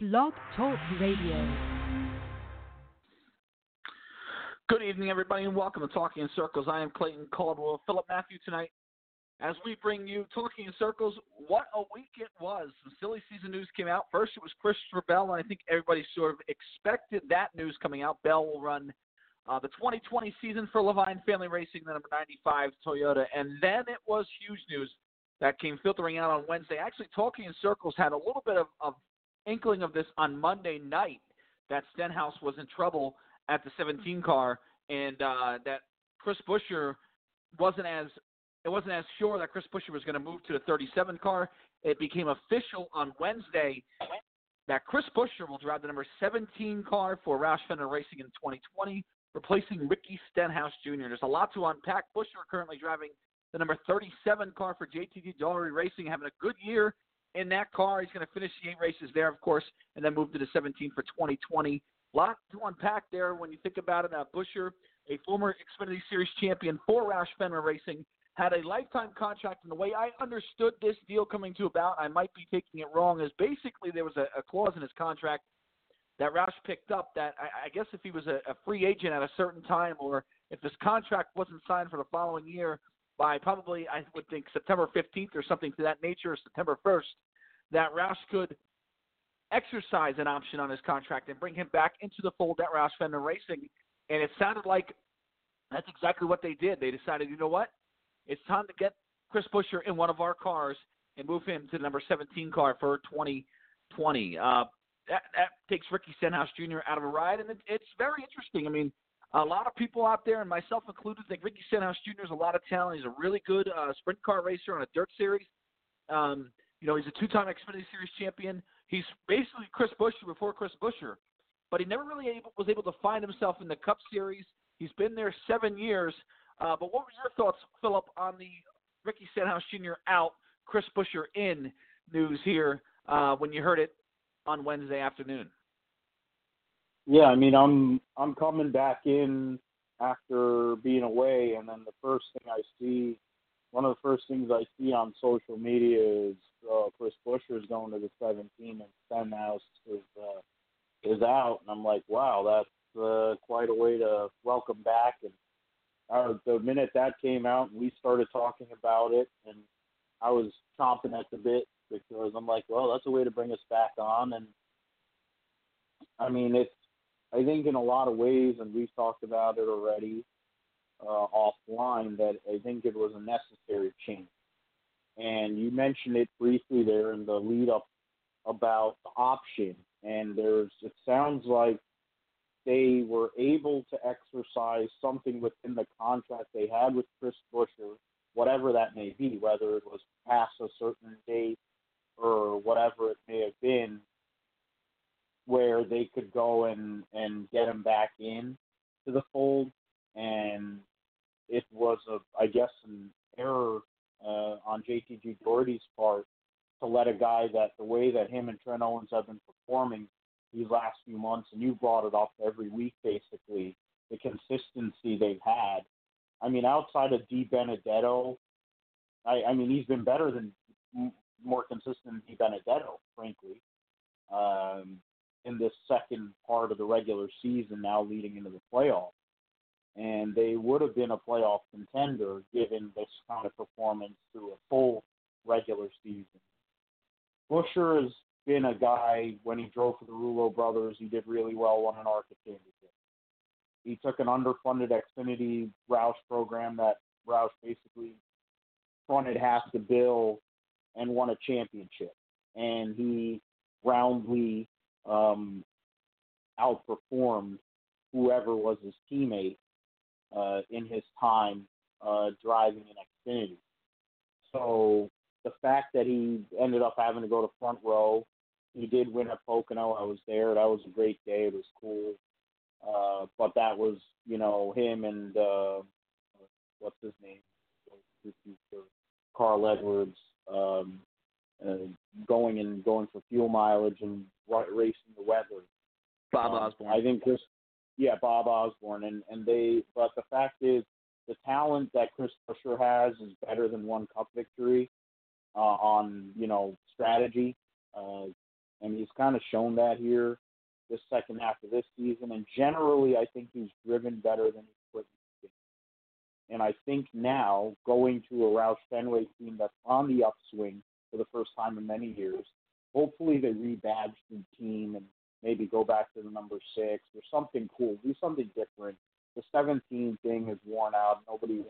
Blog Talk Radio. Good evening, everybody, and welcome to Talking in Circles. I am Clayton Caldwell, Philip Matthew tonight, as we bring you Talking in Circles. What a week it was! Some silly season news came out. First, it was Christopher Bell, and I think everybody sort of expected that news coming out. Bell will run uh, the 2020 season for Leavine Family Racing, the number 95 Toyota, and then it was huge news that came filtering out on Wednesday. Actually, Talking in Circles had a little bit of, of inkling of this on Monday night that Stenhouse was in trouble at the 17 car, and uh, that Chris Buescher wasn't as it wasn't as sure that Chris Buescher was going to move to the 37 car. It became official on Wednesday that Chris Buescher will drive the number 17 car for Roush Fenway Racing in 2020, replacing Ricky Stenhouse Jr. There's a lot to unpack. Buescher currently driving the number 37 car for JTG Daugherty Racing, having a good year in that car. He's going to finish the eight races there, of course, and then move to the 17 for 2020. A lot to unpack there when you think about it. Now, Buescher, a former Xfinity Series champion for Roush Fenway Racing, had a lifetime contract. And the way I understood this deal coming to about, I might be taking it wrong, is basically there was a, a clause in his contract that Roush picked up that I, I guess if he was a, a free agent at a certain time or if his contract wasn't signed for the following year by probably, I would think, September 15th or something to that nature, or September 1st, that Roush could exercise an option on his contract and bring him back into the fold at Roush Fenway Racing. And it sounded like that's exactly what they did. They decided, you know what? It's time to get Chris Buescher in one of our cars and move him to the number 17 car for 2020. Uh, that, that takes Ricky Stenhouse Jr. out of a ride, and it, it's very interesting. I mean, a lot of people out there, and myself included, think Ricky Stenhouse Jr. has a lot of talent. He's a really good uh, sprint car racer on a dirt series. Um, you know, he's a two-time Xfinity Series champion. He's basically Chris Buescher before Chris Buescher, but he never really able, was able to find himself in the Cup Series. He's been there seven years. Uh, but what were your thoughts, Philip, on the Ricky Stenhouse Jr. out, Chris Buescher in news here uh, when you heard it on Wednesday afternoon? Yeah, I mean, I'm I'm coming back in after being away, and then the first thing I see, one of the first things I see on social media is uh, Chris Buescher is going to the 17, and Stenhouse is uh, is out, and I'm like, wow, that's uh, quite a way to welcome back. And uh, the minute that came out, we started talking about it, and I was chomping at the bit because I'm like, well, that's a way to bring us back on, and I mean, it's I think in a lot of ways, and we've talked about it already uh, offline, that I think it was a necessary change. And you mentioned it briefly there in the lead up about the option, and there's it sounds like they were able to exercise something within the contract they had with Chris Buescher, whatever that may be, whether it was past a certain date or whatever it may have been, where they could go and and get him back in to the fold, and it was a I guess an error uh, on JTG Daugherty's part to let a guy that the way that him and Trent Owens have been performing these last few months, and you brought it up every week basically, the consistency they've had. I mean, outside of DiBenedetto, I, I mean, he's been better than more consistent than DiBenedetto, frankly. Um, in this second part of the regular season now leading into the playoffs. And they would have been a playoff contender given this kind of performance through a full regular season. Buescher has been a guy, when he drove for the Roulo brothers, he did really well, won an ARCA championship. He took an underfunded Xfinity Roush program that Roush basically fronted half the bill and won a championship. And he roundly um, outperformed whoever was his teammate uh, in his time uh, driving an Xfinity. So the fact that he ended up having to go to front row, he did win at Pocono. I was there. That was a great day. It was cool. Uh, but that was, you know, him and uh, what's his name, Carl Edwards, um, uh, going and going for fuel mileage and racing the weather. Bob um, Osborne. I think Chris, yeah, Bob Osborne, and and they. But the fact is, the talent that Chris Buescher has is better than one Cup victory uh, on you know strategy. Uh, and he's kind of shown that here this second half of this season. And generally, I think he's driven better than he's put. And I think now going to a Roush Fenway team that's on the upswing for the first time in many years, hopefully they rebadge the team and maybe go back to the number six or something cool, do something different. The 17 thing is worn out. Nobody,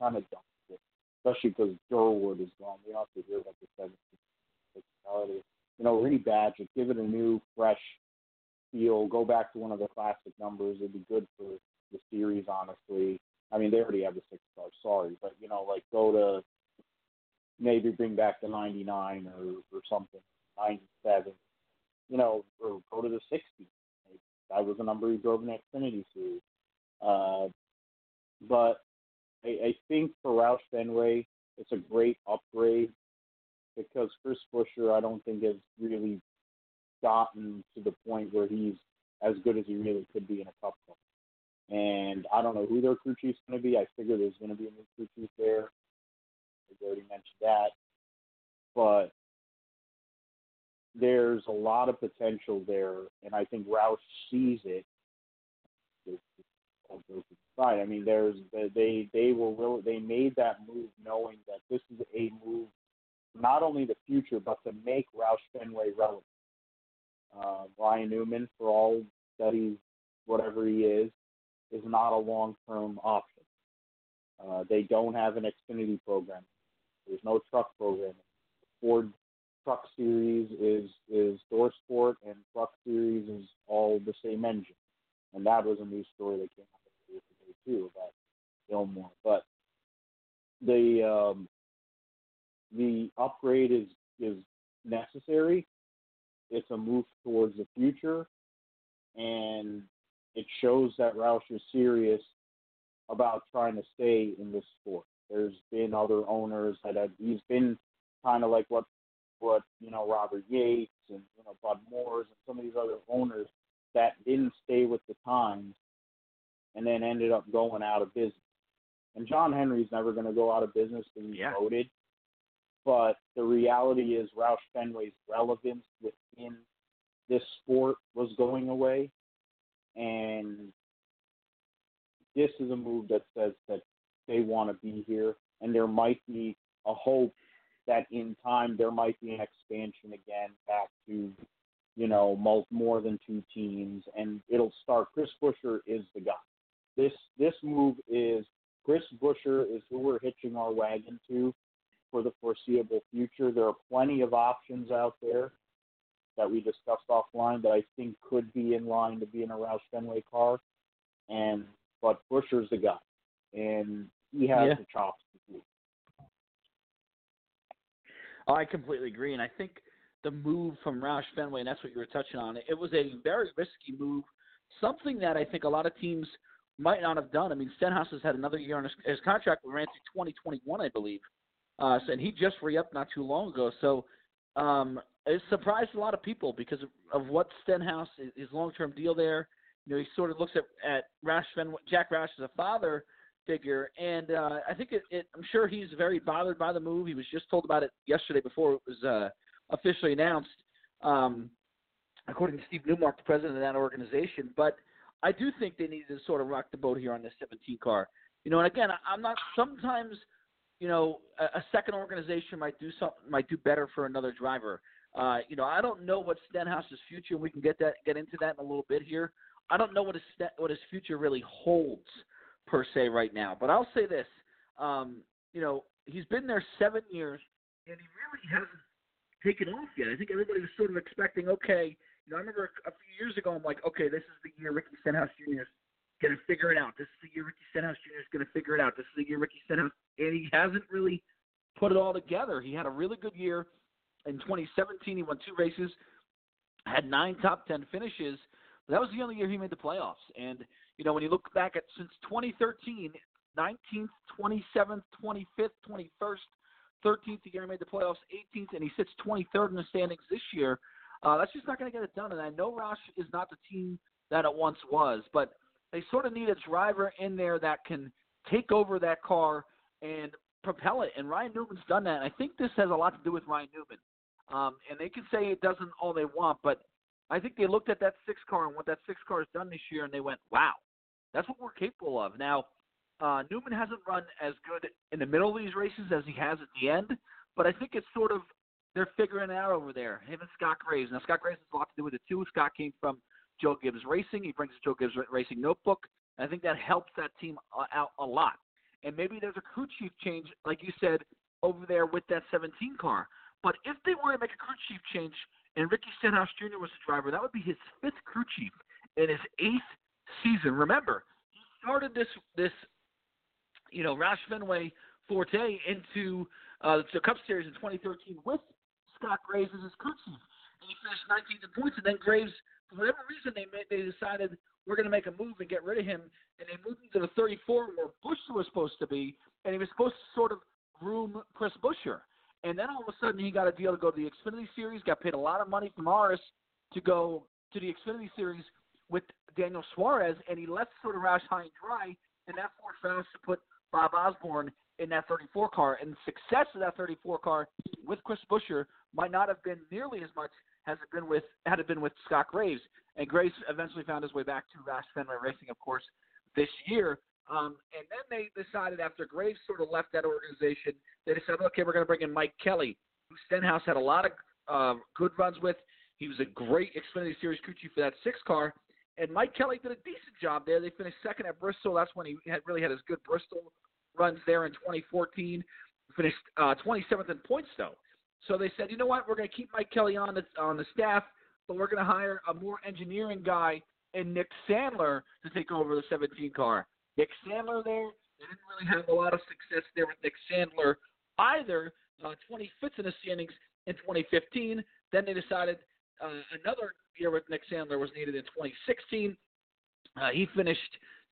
kind of done it, especially because Durwood is gone. We don't have to hear about the 17 personality. You know, rebadge it, give it a new, fresh feel. Go back to one of the classic numbers. It'd be good for the series, honestly. I mean, they already have the six stars. Sorry, but you know, like go to maybe bring back the 99 or or something, 97. You know, or go to the 60. That was the number he drove in the Xfinity series. Uh, but I, I think for Roush Fenway, it's a great upgrade because Chris Buescher, I don't think has really gotten to the point where he's as good as he really could be in a cup car. And I don't know who their crew chief's going to be. I figure there's going to be a new crew chief there. I already mentioned that. But there's a lot of potential there, and I think Roush sees it. Right. I mean, there's they they were really they made that move knowing that this is a move not only the future but to make Roush Fenway relevant. Uh, Ryan Newman, for all that he's whatever he is, is not a long-term option. Uh, they don't have an Xfinity program. There's no truck program. Ford Truck Series is is ThorSport, and Truck Series is all the same engine. And that was a new story that came out today too about Gilmore. But the um, the upgrade is is necessary it's a move towards the future, and it shows that Roush is serious about trying to stay in this sport. There's been other owners that have he's been kind of like what what you know Robert Yates and you know Bud Moores and some of these other owners that didn't stay with the times and then ended up going out of business. And John Henry's never going to go out of business because he's yeah. voted. But the reality is Roush Fenway's relevance within this sport was going away. And this is a move that says that they want to be here. And there might be a hope that in time there might be an expansion again back to, you know, more than two teams. And it'll start. Chris Buescher is the guy. This this move is Chris Buescher is who we're hitching our wagon to for the foreseeable future. There are plenty of options out there that we discussed offline that I think could be in line to be in a Roush Fenway car. And but Buescher's the guy, and he has yeah. the chops to do. Oh, I completely agree, and I think the move from Roush Fenway, and that's what you were touching on. It was a very risky move, something that I think a lot of teams might not have done. I mean, Stenhouse has had another year on his, his contract. ran through 2021, I believe. Uh, and he just re-upped not too long ago. So um, it surprised a lot of people because of, of what Stenhouse his long-term deal there. You know, he sort of looks at at Roush Fenway, Jack Roush as a father figure, and uh, I think it, it. I'm sure he's very bothered by the move. He was just told about it yesterday before it was uh, officially announced, um, according to Steve Newmark, the president of that organization. But I do think they need to sort of rock the boat here on this 17 car. You know, and again, I'm not. Sometimes you know, a, a second organization might do something might do better for another driver. Uh, you know, I don't know what Stenhouse's future. And we can get that get into that in a little bit here. I don't know what his what his future really holds per se right now. But I'll say this: um, you know, he's been there seven years, and he really hasn't taken off yet. I think everybody was sort of expecting, okay. You know, I remember a, a few years ago, I'm like, okay, this is the year Ricky Stenhouse Jr. is going to figure it out. This is the year Ricky Stenhouse Jr. is going to figure it out. This is the year Ricky Stenhouse, and he hasn't really put it all together. He had a really good year in 2017. He won two races, had nine top ten finishes. But that was the only year he made the playoffs. And you know, when you look back at since 2013, 19th, 27th, 25th, 21st, 13th the year he made the playoffs, 18th, and he sits 23rd in the standings this year. Uh, that's just not going to get it done. And I know Roush is not the team that it once was, but they sort of need a driver in there that can take over that car and propel it. And Ryan Newman's done that. And I think this has a lot to do with Ryan Newman. Um, and they can say it doesn't all they want, but I think they looked at that six car and what that six car has done this year, and they went, "Wow, that's what we're capable of." Now, uh, Newman hasn't run as good in the middle of these races as he has at the end, but I think it's sort of they're figuring it out over there. Him and Scott Graves. Now, Scott Graves has a lot to do with it too. Scott came from Joe Gibbs Racing. He brings a Joe Gibbs Racing notebook. I think that helps that team uh, out a lot. And maybe there's a crew chief change, like you said, over there with that 17 car. But if they were to make a crew chief change and Ricky Stenhouse Jr. was the driver, that would be his fifth crew chief in his eighth season. Remember, he started this this you know Roush Fenway forte into uh, the Cup Series in 2013 with Scott Graves as his chief, and he finished 19th in points. And then Graves, for whatever reason, they made, they decided we're going to make a move and get rid of him, and they moved him to the 34 where Buescher was supposed to be, and he was supposed to sort of groom Chris Buescher. And then all of a sudden he got a deal to go to the Xfinity Series, got paid a lot of money from RS to go to the Xfinity Series with Daniel Suarez, and he left sort of Roush high and dry, and that forced Roush to put Bob Osborne in that 34 car. And the success of that 34 car with Chris Buescher might not have been nearly as much as it been with had it been with Scott Graves. And Graves eventually found his way back to Roush Fenway Racing, of course, this year. Um, and then they decided after Graves sort of left that organization, they decided, okay, we're going to bring in Mike Kelly, who Stenhouse had a lot of uh, good runs with. He was a great Xfinity Series crew chief for that six car. And Mike Kelly did a decent job there. They finished second at Bristol. That's when he had really had his good Bristol runs there in 2014. Finished uh, 27th in points though. So they said, you know what, we're going to keep Mike Kelly on the on the staff, but we're going to hire a more engineering guy in Nick Sandler to take over the 17 car. Nick Sandler there. They didn't really have a lot of success there with Nick Sandler either. Uh, 25th in the standings in 2015. Then they decided uh, another year with Nick Sandler was needed in 2016. Uh, he finished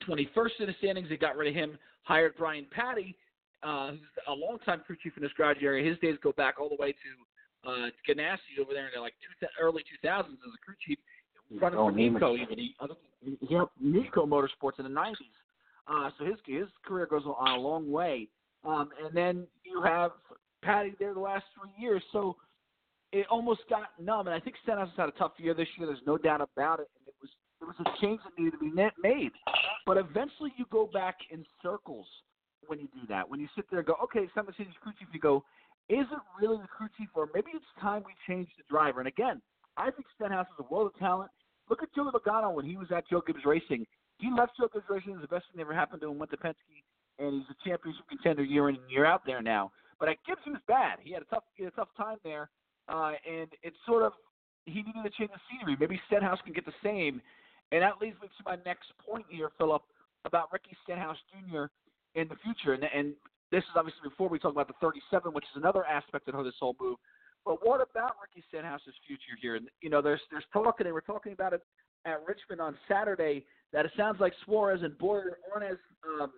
21st in the standings. They got rid of him, hired Brian Pattie, uh, who's a longtime crew chief in this garage area. His days go back all the way to uh, Ganassi over there in the like two, early 2000s as a crew chief, running oh, for Nemco even. He, he helped Nemco Motorsports in the 90s. Uh, so his his career goes on a long way. Um, and then you have Pattie there the last three years. So it almost got numb. And I think Stenhouse had a tough year this year. There's no doubt about it. And it was it was a change that needed to be made. But eventually you go back in circles when you do that. When you sit there and go, okay, Summer City's crew chief, you go, is it really the crew chief, or maybe it's time we change the driver? And again, I think Stenhouse is a world of talent. Look at Joey Logano when he was at Joe Gibbs Racing. He left Joe Gibbs Racing. Was the best thing that ever happened to him. Went to Penske, and he's a championship contender year in and year out there now. But at Gibbs, he was bad. He had a tough, he had a tough time there, uh, and it's sort of he needed to change the scenery. Maybe Stenhouse can get the same, and that leads me to my next point here, Philip, about Ricky Stenhouse Jr. in the future. And, and this is obviously before we talk about the 37, which is another aspect of this whole move. But what about Ricky Stenhouse's future here? And you know, there's there's talk, and they were talking about it at Richmond on Saturday that it sounds like Suarez and Bowyer aren't as um,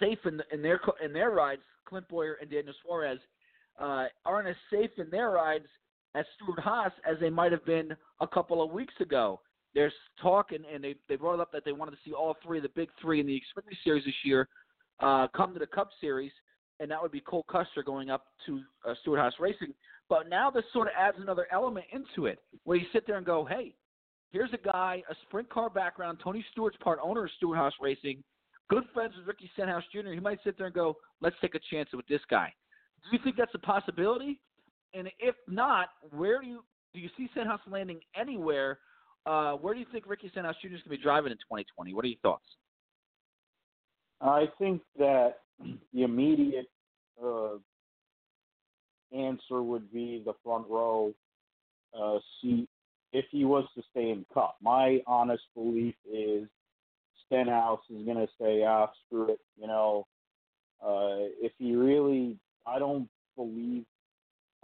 safe in, in their in their rides. Clint Bowyer and Daniel Suarez uh, aren't as safe in their rides as Stewart-Haas as they might have been a couple of weeks ago. There's talk, and, and they they brought up that they wanted to see all three of the big three in the Xfinity Series this year uh, come to the Cup Series, and that would be Cole Custer going up to uh, Stewart-Haas Racing. But now this sort of adds another element into it, where you sit there and go, hey, here's a guy, a sprint car background. Tony Stewart's part owner of Stewart-Haas Racing, good friends with Ricky Stenhouse Jr. He might sit there and go, let's take a chance with this guy. Do you think that's a possibility? And if not, where do you do you see Stenhouse landing anywhere? Uh, where do you think Ricky Stenhouse Jr. is going to be driving in 2020? What are your thoughts? I think that the immediate uh, answer would be the front row uh, seat if he was to stay in Cup. My honest belief is Stenhouse is going to say, ah, screw it. You know, uh, if he really, I don't believe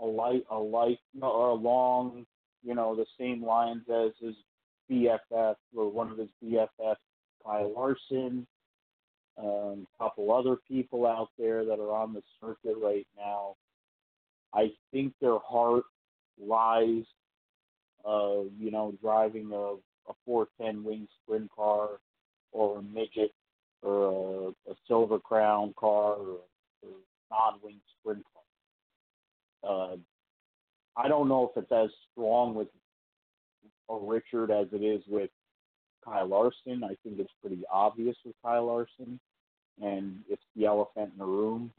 a light, a life, or along, you know, the same lines as his BFF or one of his BFF, Kyle Larson, um, a couple other people out there that are on the circuit right now. I think their heart lies, uh, you know, driving a, a 410 wing sprint car or a midget or a, a silver crown car or, or non-wing sprint. Uh, I don't know if it's as strong with a Richard as it is with Kyle Larson. I think it's pretty obvious with Kyle Larson, and it's the elephant in the room.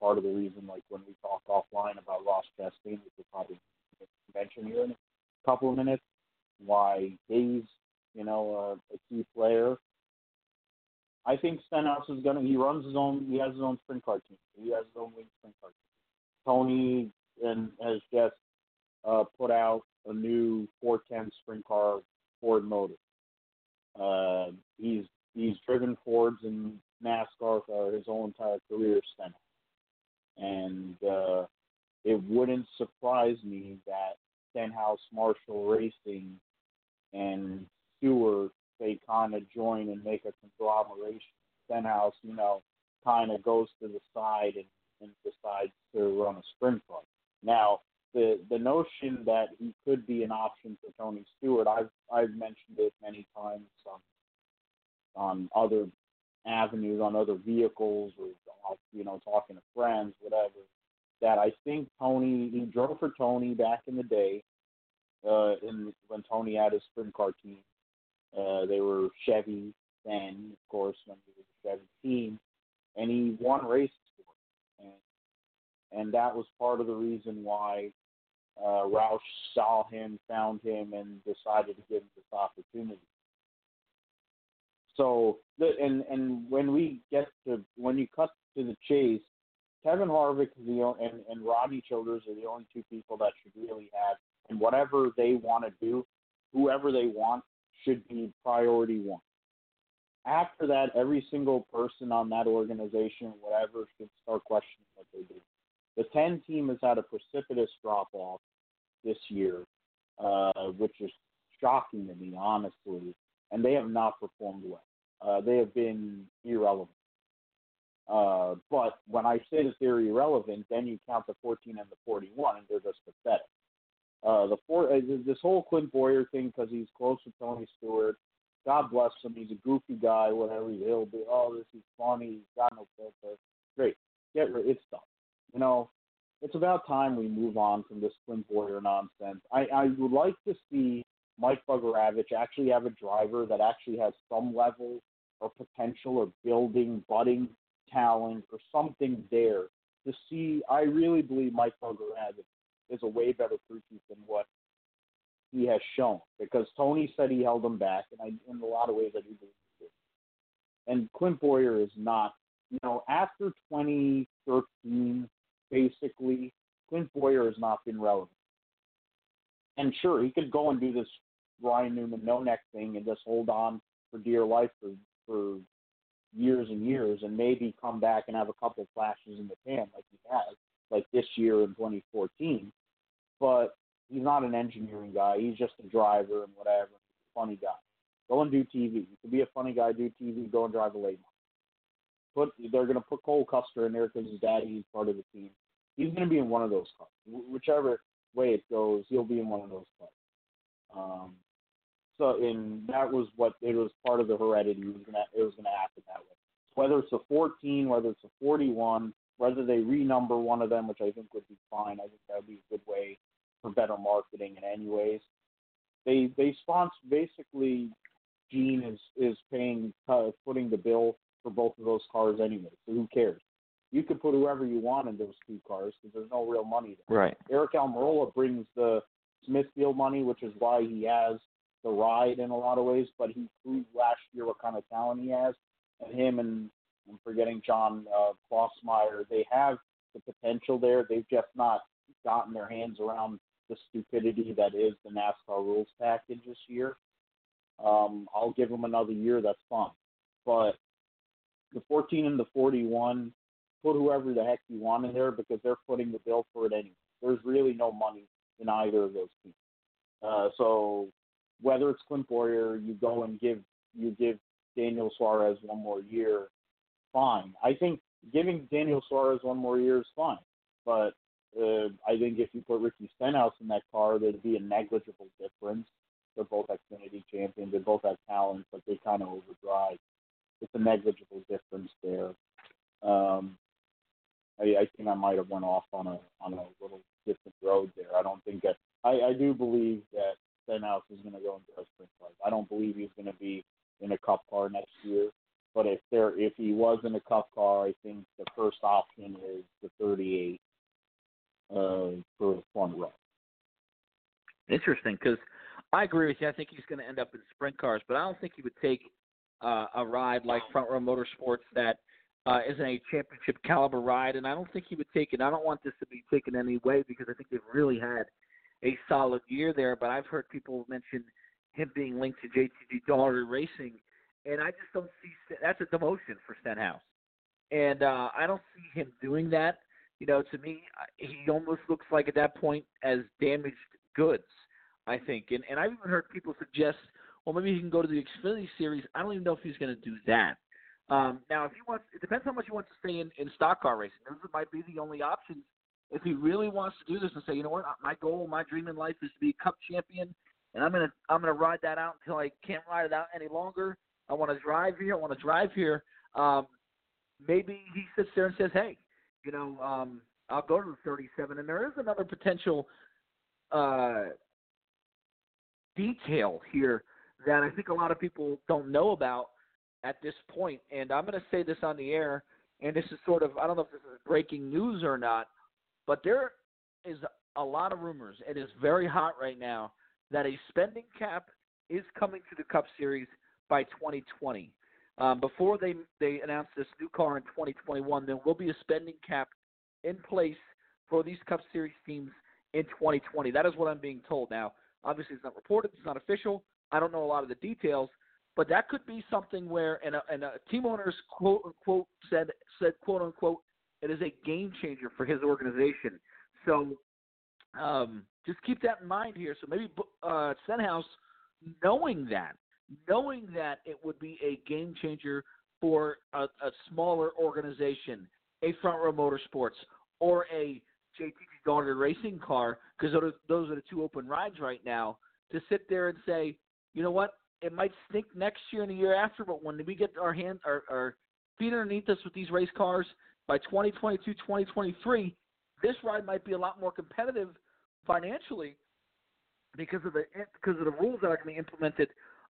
Part of the reason, like when we talk offline about Ross Chastain, which we'll probably mention here in a couple of minutes, why he's you know uh, a key player. I think Stenhouse is gonna. He runs his own. He has his own sprint car team. He has his own wing sprint car team. Tony and has just uh, put out a new 410 sprint car Ford motor. Uh, he's he's driven Fords in NASCAR for his whole entire career, Stenhouse. And uh, it wouldn't surprise me that Stenhouse Marshall Racing and Stewart they kind of join and make a conglomeration. Stenhouse, you know, kind of goes to the side and, and decides to run a sprint car. Now, the the notion that he could be an option for Tony Stewart, I've I've mentioned it many times on on other avenues, on other vehicles, or you know, talking to friends, whatever. That I think Tony he drove for Tony back in the day, uh, in when Tony had his sprint car team. Uh, they were Chevy then, of course, when he was a Chevy team, and he won races for it. And and that was part of the reason why uh, Roush saw him, found him, and decided to give him this opportunity. So, and and when we get to when you cut to the chase, Kevin Harvick is the only, and and Rodney Childers are the only two people that should really have, and whatever they want to do, whoever they want should be priority one. After that, every single person on that organization, whatever, should start questioning what they do. The 10 team has had a precipitous drop off this year, uh, which is shocking to me, honestly. And they have not performed well. Uh, they have been irrelevant. Uh, but when I say that they're irrelevant, then you count the 14 and the 41, and they're just pathetic. Uh, the four, uh, this whole Clint Bowyer thing because he's close with Tony Stewart. God bless him. He's a goofy guy. Whatever he'll be. Oh, this is funny. He's got no filter. Great. Get rid. It's done. You know, it's about time we move on from this Clint Bowyer nonsense. I, I would like to see Mike Bugarewicz actually have a driver that actually has some level or potential or building, budding talent or something there to see. I really believe Mike Bugarewicz is a way better chief than what he has shown because Tony said he held him back, and I, in a lot of ways, I do believe did. And Clint Bowyer is not, you know, after 2013, basically, Clint Bowyer has not been relevant. And sure, he could go and do this Ryan Newman no neck thing and just hold on for dear life for for years and years, and maybe come back and have a couple flashes in the pan like he this year in 2014. But he's not an engineering guy. He's just a driver and whatever. Funny guy. Go and do TV. You can be a funny guy, do TV. Go and drive a late model. Put they're to put Cole Custer in there because his daddy is part of the team. He's to be in one of those cars. Whichever way it goes, he'll be in one of those cars. Um, so, and that was what it was part of the heredity. It was gonna, it was gonna happen that way. Whether it's a 14, whether it's a 41, whether they renumber one of them, which I think would be fine. I think that would be a good way for better marketing. And anyways, they they sponsor basically. Gene is is paying uh, footing the bill for both of those cars anyway. So who cares? You could put whoever you want in those two cars because there's no real money there. Right. Aric Almirola brings the Smithfield money, which is why he has the ride in a lot of ways. But he proved last year what kind of talent he has, and him and I'm forgetting John uh, Klausmeier. They have the potential there. They've just not gotten their hands around the stupidity that is the NASCAR rules package this year. Um, I'll give them another year. That's fine. But the 14 and the 41, put whoever the heck you want in there because they're footing the bill for it anyway. There's really no money in either of those teams. Uh, so whether it's Clint Bowyer, you go and give you give Daniel Suarez one more year, fine. I think giving Daniel Suarez one more year is fine, but uh, I think if you put Ricky Stenhouse in that car, there'd be a negligible difference. They're both Xfinity champions. They both have talent, but they kind of overdrive. It's a negligible difference there. Um, I, I think I might have went off on a on a little different road there. I don't think that I, I do believe that Stenhouse is going to go into a sprint car. I don't believe he's going to be in a Cup car next year. But if there, if he was in a Cup car, I think the first option is the 38 uh, for front row. Interesting, because I agree with you. I think he's going to end up in sprint cars, but I don't think he would take uh, a ride like Front Row Motorsports that uh, isn't a championship caliber ride, and I don't think he would take it. I don't want this to be taken any way because I think they've really had a solid year there. But I've heard people mention him being linked to JTG Daugherty Racing, and I just don't see that's a demotion for Stenhouse, and uh, I don't see him doing that. You know, to me, he almost looks like at that point as damaged goods. I think, and and I've even heard people suggest, well, maybe he can go to the Xfinity Series. I don't even know if he's going to do that. Um, now, if he wants, it depends how much he wants to stay in, in stock car racing. Those might be the only options. If he really wants to do this and say, you know what, my goal, my dream in life is to be a Cup champion, and I'm gonna I'm gonna ride that out until I can't ride it out any longer. I want to drive here. I want to drive here. Um, maybe he sits there and says, hey, you know, um, I'll go to the 37. And there is another potential uh, detail here that I think a lot of people don't know about at this point. and I'm going to say this on the air, and this is sort of I don't know if this is breaking news or not, but there is a lot of rumors. It is very hot right now that a spending cap is coming to the Cup Series by 2020. Um, before they they announce this new car in 2021, there will be a spending cap in place for these Cup Series teams in 2020. That is what I'm being told. Now, obviously, it's not reported, it's not official. I don't know a lot of the details, but that could be something where, and a, and a team owner's quote unquote said said quote unquote, it is a game changer for his organization. So um, just keep that in mind here. So maybe uh, Stenhouse, knowing that, knowing that it would be a game changer for a, a smaller organization, a Front Row Motorsports, or a JTG Daugherty racing car, because those are the two open rides right now, to sit there and say, you know what, it might stink next year and the year after, but when we get our hand our, our feet underneath us with these race cars by 2022, 2023, this ride might be a lot more competitive financially because of the because of the rules that are going to be implemented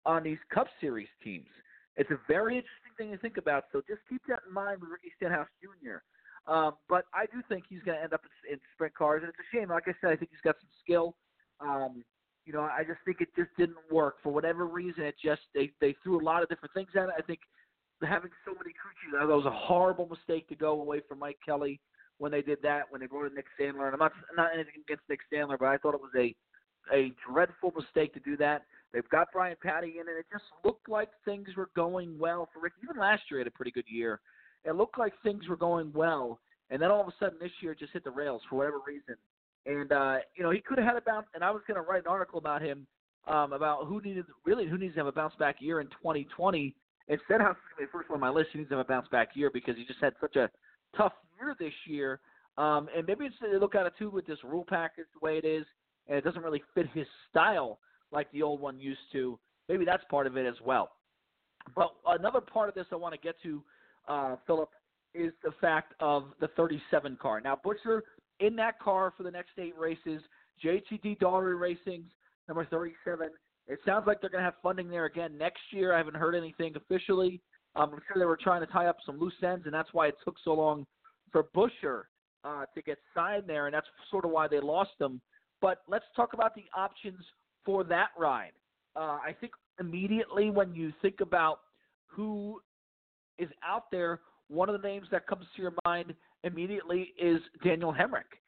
on these Cup Series teams. It's a very interesting thing to think about. So just keep that in mind with Ricky Stenhouse Jr. Um, but I do think he's going to end up in, in sprint cars, and it's a shame. Like I said, I think he's got some skill. Um, you know, I just think it just didn't work for whatever reason. It just they they threw a lot of different things at it. I think having so many crew chiefs, that was a horrible mistake to go away from Mike Kelly when they did that when they brought in Nick Sandler. And I'm not not anything against Nick Sandler, but I thought it was a a dreadful mistake to do that. They've got Brian Pattie in, and it just looked like things were going well for Rick. Even last year, he had a pretty good year. It looked like things were going well, and then all of a sudden this year, just hit the rails for whatever reason. And uh, you know, he could have had a bounce. And I was going to write an article about him um, about who needed really who needs to have a bounce back year in 2020. Stenhouse is going to be first one on my list. He needs to have a bounce back year because he just had such a tough year this year. Um, and maybe it's to look at it too with this rule package the way it is, and it doesn't really fit his style like the old one used to. Maybe that's part of it as well. But another part of this I want to get to, uh, Philip, is the fact of the 37 car. Now, Buescher in that car for the next eight races. JTG Daugherty Racing's number 37. It sounds like they're going to have funding there again next year. I haven't heard anything officially. Um, I'm sure they were trying to tie up some loose ends, and that's why it took so long for Buescher uh, to get signed there, and that's sort of why they lost him. But let's talk about the options for that ride. Uh, I think immediately when you think about who is out there, one of the names that comes to your mind immediately is Daniel Hemric,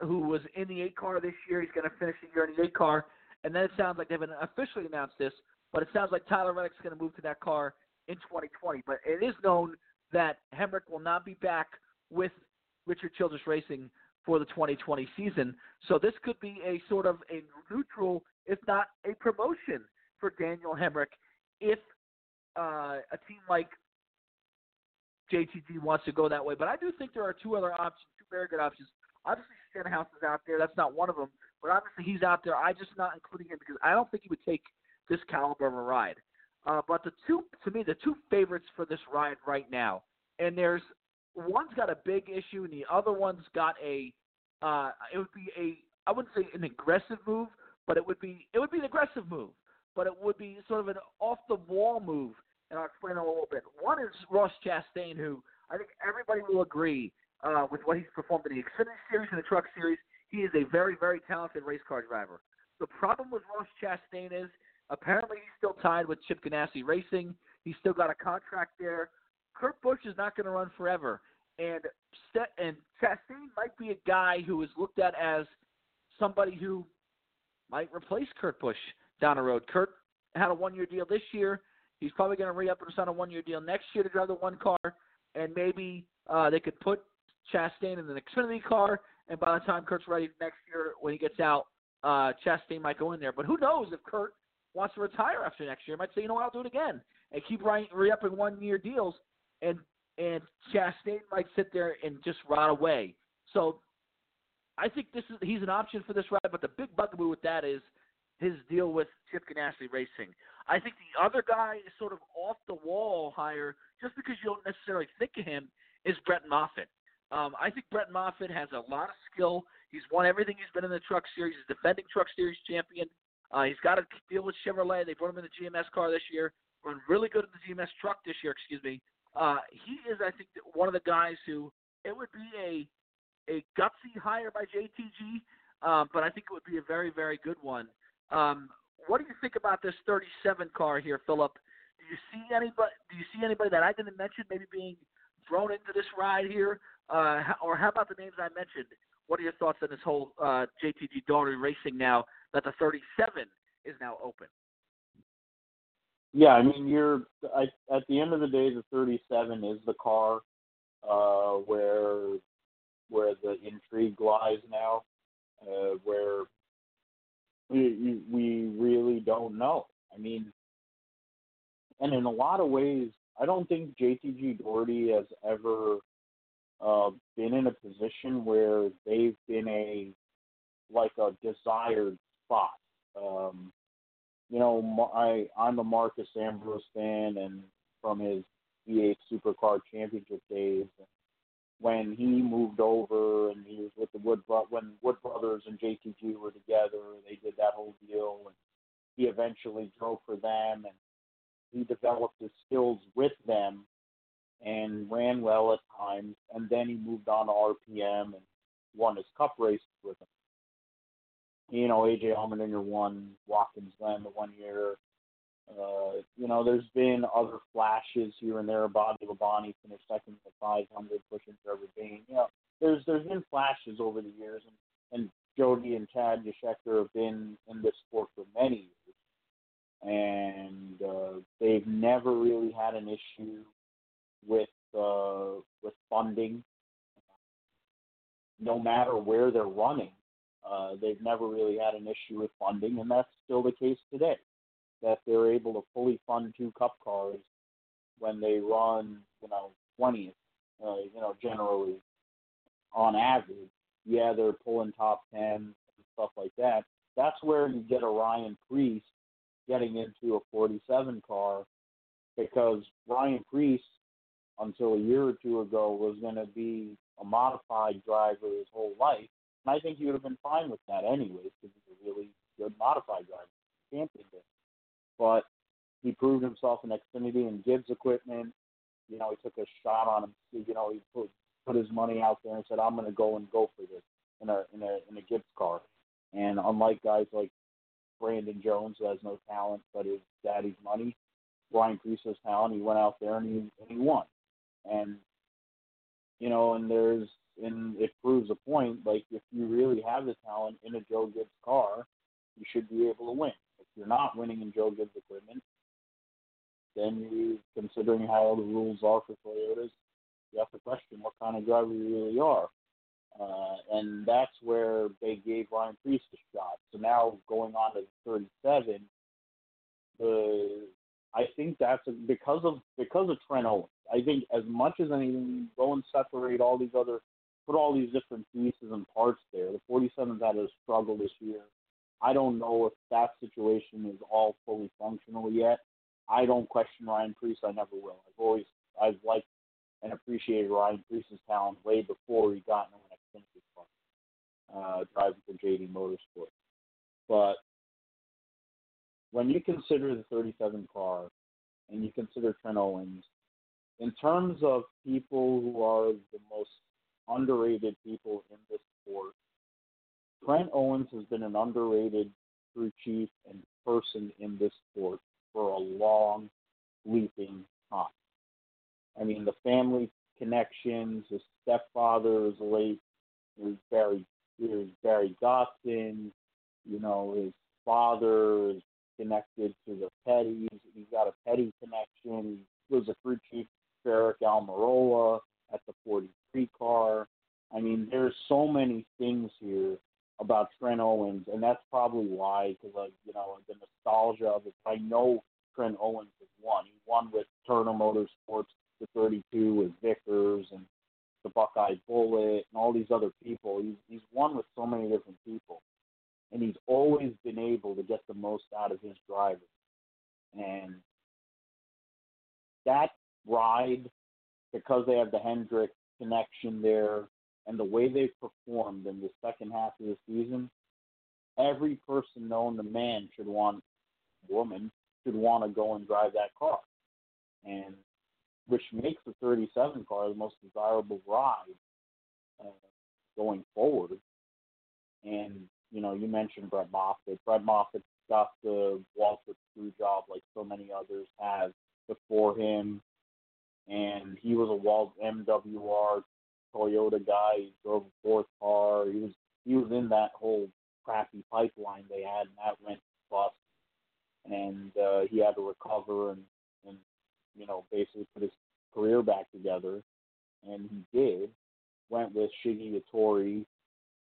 who was in the eight car this year. He's going to finish the year in the eight car. And then it sounds like they haven't officially announced this, but it sounds like Tyler Reddick's going to move to that car in 2020. But it is known that Hemric will not be back with Richard Childress Racing for the 2020 season. So this could be a sort of a neutral, if not a promotion for Daniel Hemric if uh, a team like JTG wants to go that way. But I do think there are two other options, two very good options. Obviously, Stenhouse is out there. That's not one of them. But obviously, he's out there. I just not including him because I don't think he would take this caliber of a ride. Uh, but the two, to me, the two favorites for this ride right now, and there's one's got a big issue, and the other one's got a. Uh, it would be a I wouldn't say an aggressive move, but it would be it would be an aggressive move, but it would be sort of an off the wall move, and I'll explain a little bit. One is Ross Chastain, who I think everybody will agree uh, with what he's performed in the Xfinity Series and the Truck Series. He is a very very talented race car driver. The problem with Ross Chastain is apparently he's still tied with Chip Ganassi Racing. He's still got a contract there. Kurt Busch is not going to run forever, and and Chastain might be a guy who is looked at as somebody who might replace Kurt Busch down the road. Kurt had a one-year deal this year. He's probably going to re-up and sign a one-year deal next year to drive the one car, and maybe uh, they could put Chastain in the Xfinity car, and by the time Kurt's ready next year when he gets out, uh, Chastain might go in there. But who knows if Kurt wants to retire after next year? Might say, you know what, I'll do it again and keep re-upping one-year deals, and and Chastain might sit there and just rot away. So I think this is he's an option for this ride, but the big bugaboo with that is his deal with Chip Ganassi Racing. I think the other guy is sort of off the wall higher, just because you don't necessarily think of him is Brett Moffitt. Um, I think Brett Moffitt has a lot of skill. He's won everything. He's been in the Truck Series. He's defending Truck Series champion. Uh, he's got to deal with Chevrolet. They brought him in the GMS car this year. Run really good in the GMS truck this year. Excuse me. Uh, he is, I think, one of the guys who it would be a a gutsy hire by JTG, um, but I think it would be a very, very good one. Um, what do you think about this 37 car here, Philip? Do you see anybody? Do you see anybody that I didn't mention maybe being thrown into this ride here, uh, or how about the names I mentioned? What are your thoughts on this whole uh, JTG Daugherty Racing now that the 37 is now open? Yeah, I mean, you're I, at the end of the day, the 37 is the car uh, where where the intrigue lies now, uh, where we we really don't know. I mean, and in a lot of ways, I don't think JTG Daugherty has ever uh, been in a position where they've been a like a desired spot. Um, you know, I I'm a Marcos Ambrose fan, and from his V8 Supercar Championship days, when he moved over and he was with the Wood when Wood Brothers and JTG were together, they did that whole deal, and he eventually drove for them, and he developed his skills with them, and ran well at times, and then he moved on to RPM and won his Cup races with them. You know, AJ Allmendinger won Watkins Glen the one year. Uh, you know, there's been other flashes here and there. Bobby Labonte finished second in the 500, pushing Trevor Bayne. You know, there's there's been flashes over the years, and and Jody and Chad Geschickter have been in this sport for many years, and uh, they've never really had an issue with uh, with funding. No matter where they're running, uh, they've never really had an issue with funding, and that's still the case today that they're able to fully fund two cup cars when they run, you know, 20th, uh, you know, generally on average. Yeah, they're pulling top 10 and stuff like that. That's where you get a Ryan Preece getting into a 47 car because Ryan Preece, until a year or two ago, was going to be a modified driver his whole life. And I think he would have been fine with that anyways because he's a really good modified driver. Champion did but he proved himself in Xfinity and Gibbs equipment. You know, he took a shot on him. You know, he put put his money out there and said, "I'm going to go and go for this in a in a in a Gibbs car." And unlike guys like Brandon Jones, who has no talent but his daddy's money, Ryan has talent. He went out there and he and he won. And you know, and there's and it proves a point. Like if you really have the talent in a Joe Gibbs car, you should be able to win you're not winning in Joe Gibbs equipment, then you, considering how the rules are for Toyotas, you have to question what kind of driver you really are. Uh, and that's where they gave Ryan Preece a shot. So now going on to 37, the I think that's a, because of because of Trent Owens. I think as much as anything, go and separate all these other, put all these different pieces and parts there. The 47's had a struggle this year. I don't know if that situation is all fully functional yet. I don't question Ryan Preece. I never will. I've always I've liked and appreciated Ryan Preece's talent way before he got into an Xfinity car. uh, driving for JD Motorsports. But when you consider the 37 car and you consider Trent Owens, in terms of people who are the most underrated people in this sport, Trent Owens has been an underrated crew chief and person in this sport for a long, leaping time. I mean, the family connections, his stepfather is late, is Barry, is Barry Dodson, you know, his father is connected to the Petties. He's got a Petty connection. He was a crew chief for Aric Almirola at the 43 car. I mean, there's so many things here about Trent Owens, and that's probably why, because uh, you know the nostalgia of it. I know Trent Owens has won. He won with Turner Motorsports, the 32 with Vickers and the Buckeye Bullet and all these other people. He's he's won with so many different people, and he's always been able to get the most out of his drivers. And that ride, because they have the Hendrick connection there, and the way they've performed in the second half of the season, every person known to man should want, woman should want to go and drive that car, and which makes the 37 car the most desirable ride uh, going forward. And you know, you mentioned Brett Moffitt. Brett Moffitt got the Waltrip screw job like so many others have before him, and he was a Walt MWR Toyota guy. He drove a fourth car. He was he was in that whole crappy pipeline they had, and that went bust. And uh, he had to recover and and you know basically put his career back together, and he did. Went with Shiggy Hattori,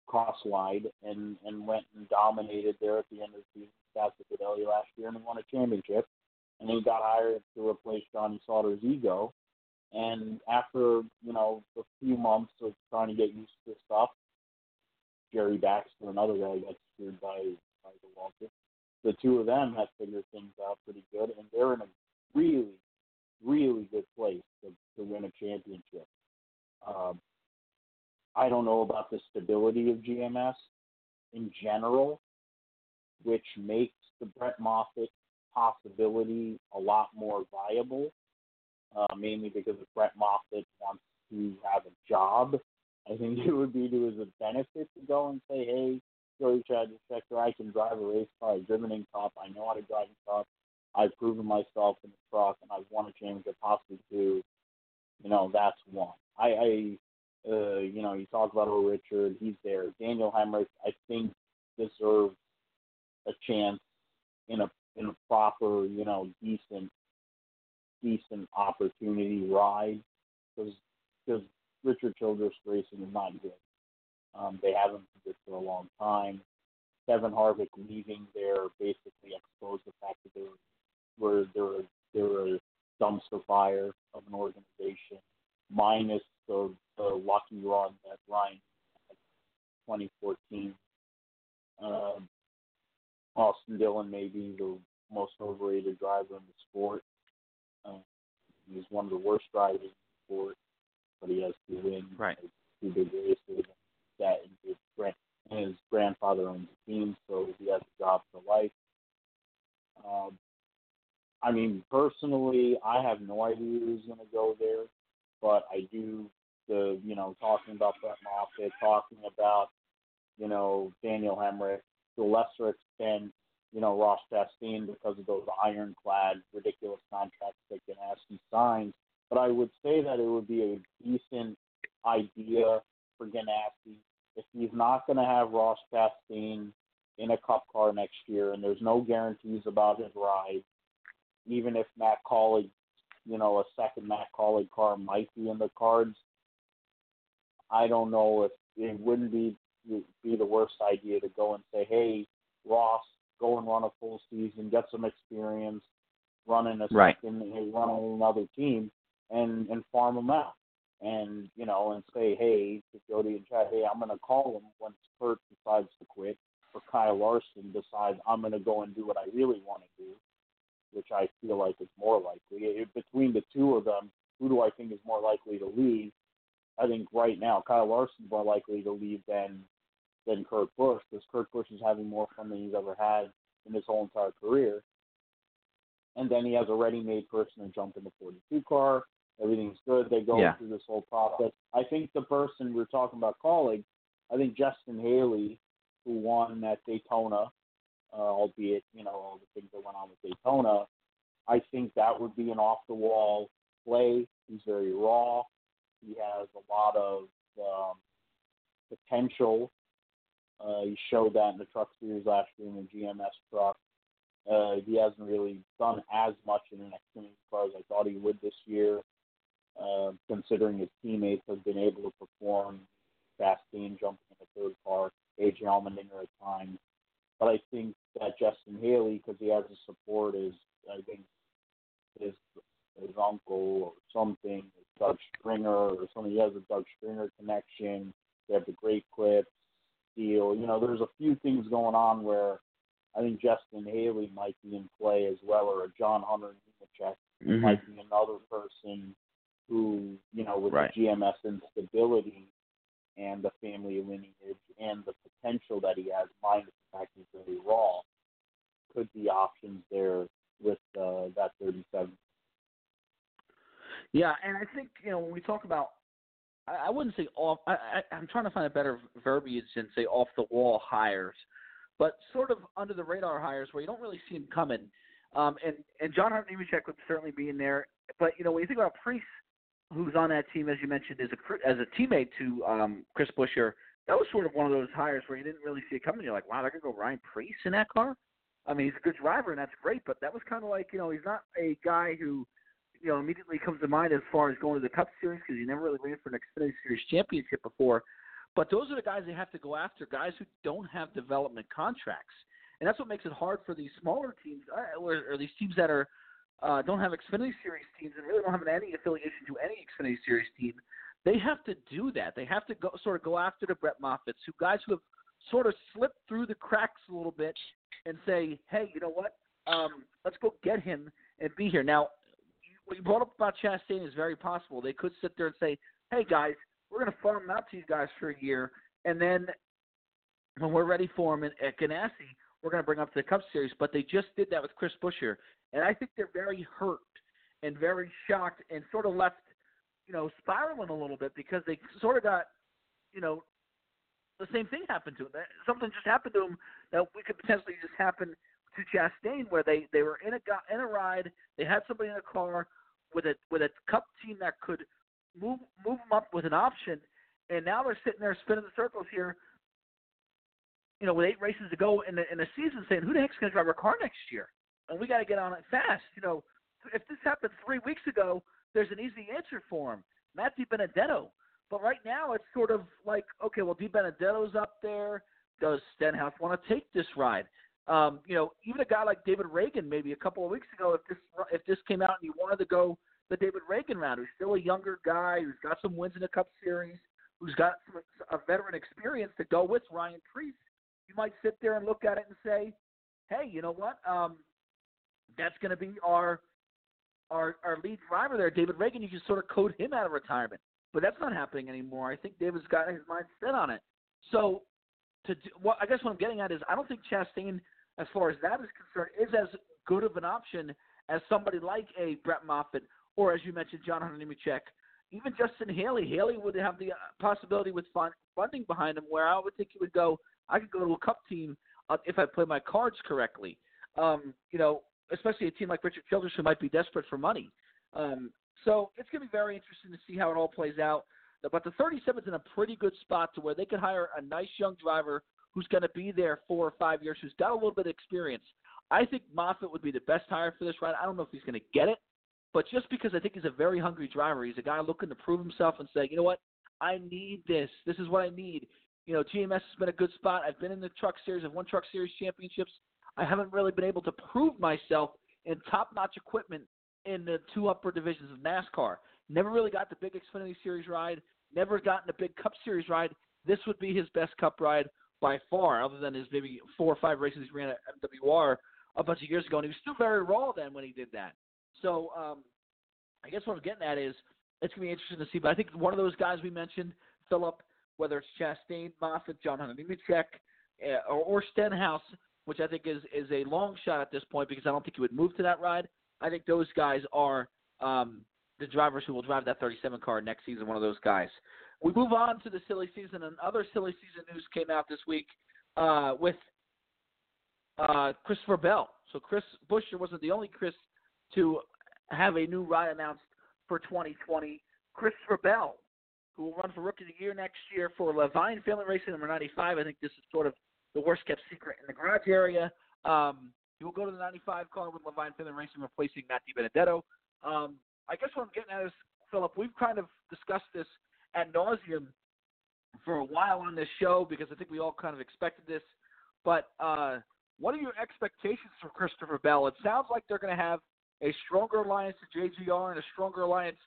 Crosswide, and and went and dominated there at the end of the season. Casper Fidelli last year and he won a championship. And he got hired to replace Johnny Sauter's ego and after, you know, a few months of trying to get used to stuff, Jerry Baxter, another guy, got screwed by, the Walter. The two of them have figured things out pretty good, and they're in a really, really good place to, to win a championship. Um, I don't know about the stability of GMS in general, which makes the Brett Moffitt possibility a lot more viable uh, mainly because if Brett Moffitt wants to have a job, I think it would be to his benefit to go and say, hey, Joey Chadwick I can drive a race car. I've driven in Cup. I know how to drive in Cup. I've proven myself in the truck, and I've won a championship, possibly two. You know, that's one. I, I uh, you know, you talk about O. Richard. He's there. Daniel Hemric, I think, deserves a chance in a in a proper, you know, decent decent opportunity ride because because Richard Childress Racing is not good. Um, they haven't been good for a long time. Kevin Harvick leaving there basically exposed the fact that they were they're they're a dumpster fire of an organization, minus the the lucky run that Ryan had 2014. Um, Austin Dillon may be the most overrated driver in the sport. He's one of the worst drivers in the sport, but he has two wins, right. two big races. That and his, grand, and his grandfather owns the team, so he has a job for life. Um, I mean, personally, I have no idea who's going to go there, but I do the you know talking about Brett Moffitt, talking about you know Daniel Hemric, to a lesser extent you know, Ross Chastain because of those ironclad, ridiculous contracts that Ganassi signs. But I would say that it would be a decent idea for Ganassi if he's not going to have Ross Chastain in a Cup car next year, and there's no guarantees about his ride. Even if Matt Kaulig, you know, a second Matt Kaulig car might be in the cards, I don't know if it wouldn't be be the worst idea to go and say, "Hey, Ross, go and run a full season, get some experience running a right. second, running another team, and and farm them out, and you know, and say, hey, to Jody and Chad, hey, I'm going to call him once Kurt decides to quit, or Kyle Larson decides I'm going to go and do what I really want to do, which I feel like is more likely. If, between the two of them, who do I think is more likely to leave? I think right now Kyle Larson's more likely to leave than than Kurt Busch because Kurt Busch is having more fun than he's ever had in his whole entire career. And then he has a ready-made person to jump in the 42 car. Everything's good. They go Yeah. through this whole process. I think the person we're talking about calling, I think Justin Haley, who won at Daytona, uh, albeit you know all the things that went on with Daytona, I think that would be an off-the-wall play. He's very raw. He has a lot of um, potential. Uh, he showed that in the Truck Series last year in the GMS truck. Uh, he hasn't really done as much in an Xfinity car as I thought he would this year, uh, considering his teammates have been able to perform. Chastain jumping in the third car, AJ Allmendinger at times. But I think that Justin Haley, because he has the support, is I think his his uncle or something, Doug Stringer or something. He has a Doug Stringer connection. They have the great clips deal. You know, there's a few things going on where I think Justin Haley might be in play as well, or a John Hunter Nemechek Mhm. might be another person who, you know, with Right. the GMS instability and the family lineage and the potential that he has, minus the fact he's very raw, could be options there with uh, that 37. Yeah, and I think you know when we talk about, I, I wouldn't say off. I, I, I'm trying to find a better verbiage than say off the wall hires, but sort of under the radar hires where you don't really see them coming. Um, and and John Hart Nemechek would certainly be in there, but you know when you think about Preece, who's on that team as you mentioned, as a as a teammate to um, Chris Buescher, that was sort of one of those hires where you didn't really see it coming. You're like, wow, they're gonna go Ryan Preece in that car. I mean, he's a good driver and that's great, but that was kind of like you know he's not a guy who you know, immediately comes to mind as far as going to the Cup Series because he never really ran for an Xfinity Series championship before. But those are the guys they have to go after, guys who don't have development contracts, and that's what makes it hard for these smaller teams uh, or, or these teams that are uh, don't have Xfinity Series teams and really don't have any affiliation to any Xfinity Series team. They have to do that. They have to go sort of go after the Brett Moffitts, who guys who have sort of slipped through the cracks a little bit, and say, hey, you know what? Um, let's go get him and be here now what you brought up about Chastain is very possible. They could sit there and say, "Hey guys, we're going to farm out to you guys for a year, and then when we're ready for him at, Ganassi, we're going to bring him up to the Cup Series." But they just did that with Chris Buescher, and I think they're very hurt and very shocked and sort of left, you know, spiraling a little bit because they sort of got, you know, the same thing happened to him. Something just happened to him that we could potentially just happen to Chastain, where they they were in a in a ride, they had somebody in a car with a with a cup team that could move move them up with an option, and now they're sitting there spinning the circles here. You know, with eight races to go in the in the season, saying who the heck's going to drive our car next year, and we got to get on it fast. You know, if this happened three weeks ago, there's an easy answer for him, Matt DiBenedetto. But right now, it's sort of like, okay, well, Di Benedetto's up there. Does Stenhouse want to take this ride? Um, you know, even a guy like David Ragan, maybe a couple of weeks ago, if this if this came out and you wanted to go the David Ragan route, who's still a younger guy, who's got some wins in the Cup Series, who's got some, a veteran experience to go with Ryan Preece, you might sit there and look at it and say, hey, you know what? Um, that's going to be our our our lead driver there, David Ragan. You can sort of code him out of retirement, but that's not happening anymore. I think David's got his mind set on it. So to do, what I guess what I'm getting at is I don't think Chastain, as far as that is concerned, is as good of an option as somebody like a Brett Moffitt or, as you mentioned, John Hunter. Even Justin Haley. Haley would have the possibility with fun, funding behind him where I would think he would go, I could go to a cup team uh, if I play my cards correctly. Um, you know, especially a team like Richard Childress who might be desperate for money. Um, so it's going to be very interesting to see how it all plays out. But the 37 is in a pretty good spot to where they could hire a nice young driver who's going to be there four or five years, who's got a little bit of experience. I think Moffitt would be the best hire for this ride. I don't know if he's going to get it, but just because I think he's a very hungry driver, he's a guy looking to prove himself and say, you know what, I need this. This is what I need. You know, GMS has been a good spot. I've been in the Truck Series. I've won Truck Series championships. I haven't really been able to prove myself in top-notch equipment in the two upper divisions of NASCAR. Never really got the big Xfinity Series ride. Never gotten a big Cup Series ride. This would be his best Cup ride by far, other than his maybe four or five races he ran at MWR a bunch of years ago, and he was still very raw then when he did that. So um, I guess what I'm getting at is it's going to be interesting to see. But I think one of those guys we mentioned, Philip, whether it's Chastain, Moffitt, John Hunter Nemechek, uh, or, or Stenhouse, which I think is is a long shot at this point because I don't think he would move to that ride. I think those guys are um, the drivers who will drive that 37 car next season. One of those guys. We move on to the silly season, and other silly season news came out this week uh, with uh, Christopher Bell. So Chris Buescher wasn't the only Chris to have a new ride announced for 2020. Christopher Bell, who will run for Rookie of the Year next year for Leavine Family Racing number 95. I think this is sort of the worst kept secret in the garage area. Um, he will go to the 95 car with Leavine Family Racing, replacing Matt DiBenedetto. Um, I guess what I'm getting at is, Philip, we've kind of discussed this ad nauseum for a while on this show because I think we all kind of expected this. But uh, what are your expectations for Christopher Bell? It sounds like they're going to have a stronger alliance to JGR and a stronger alliance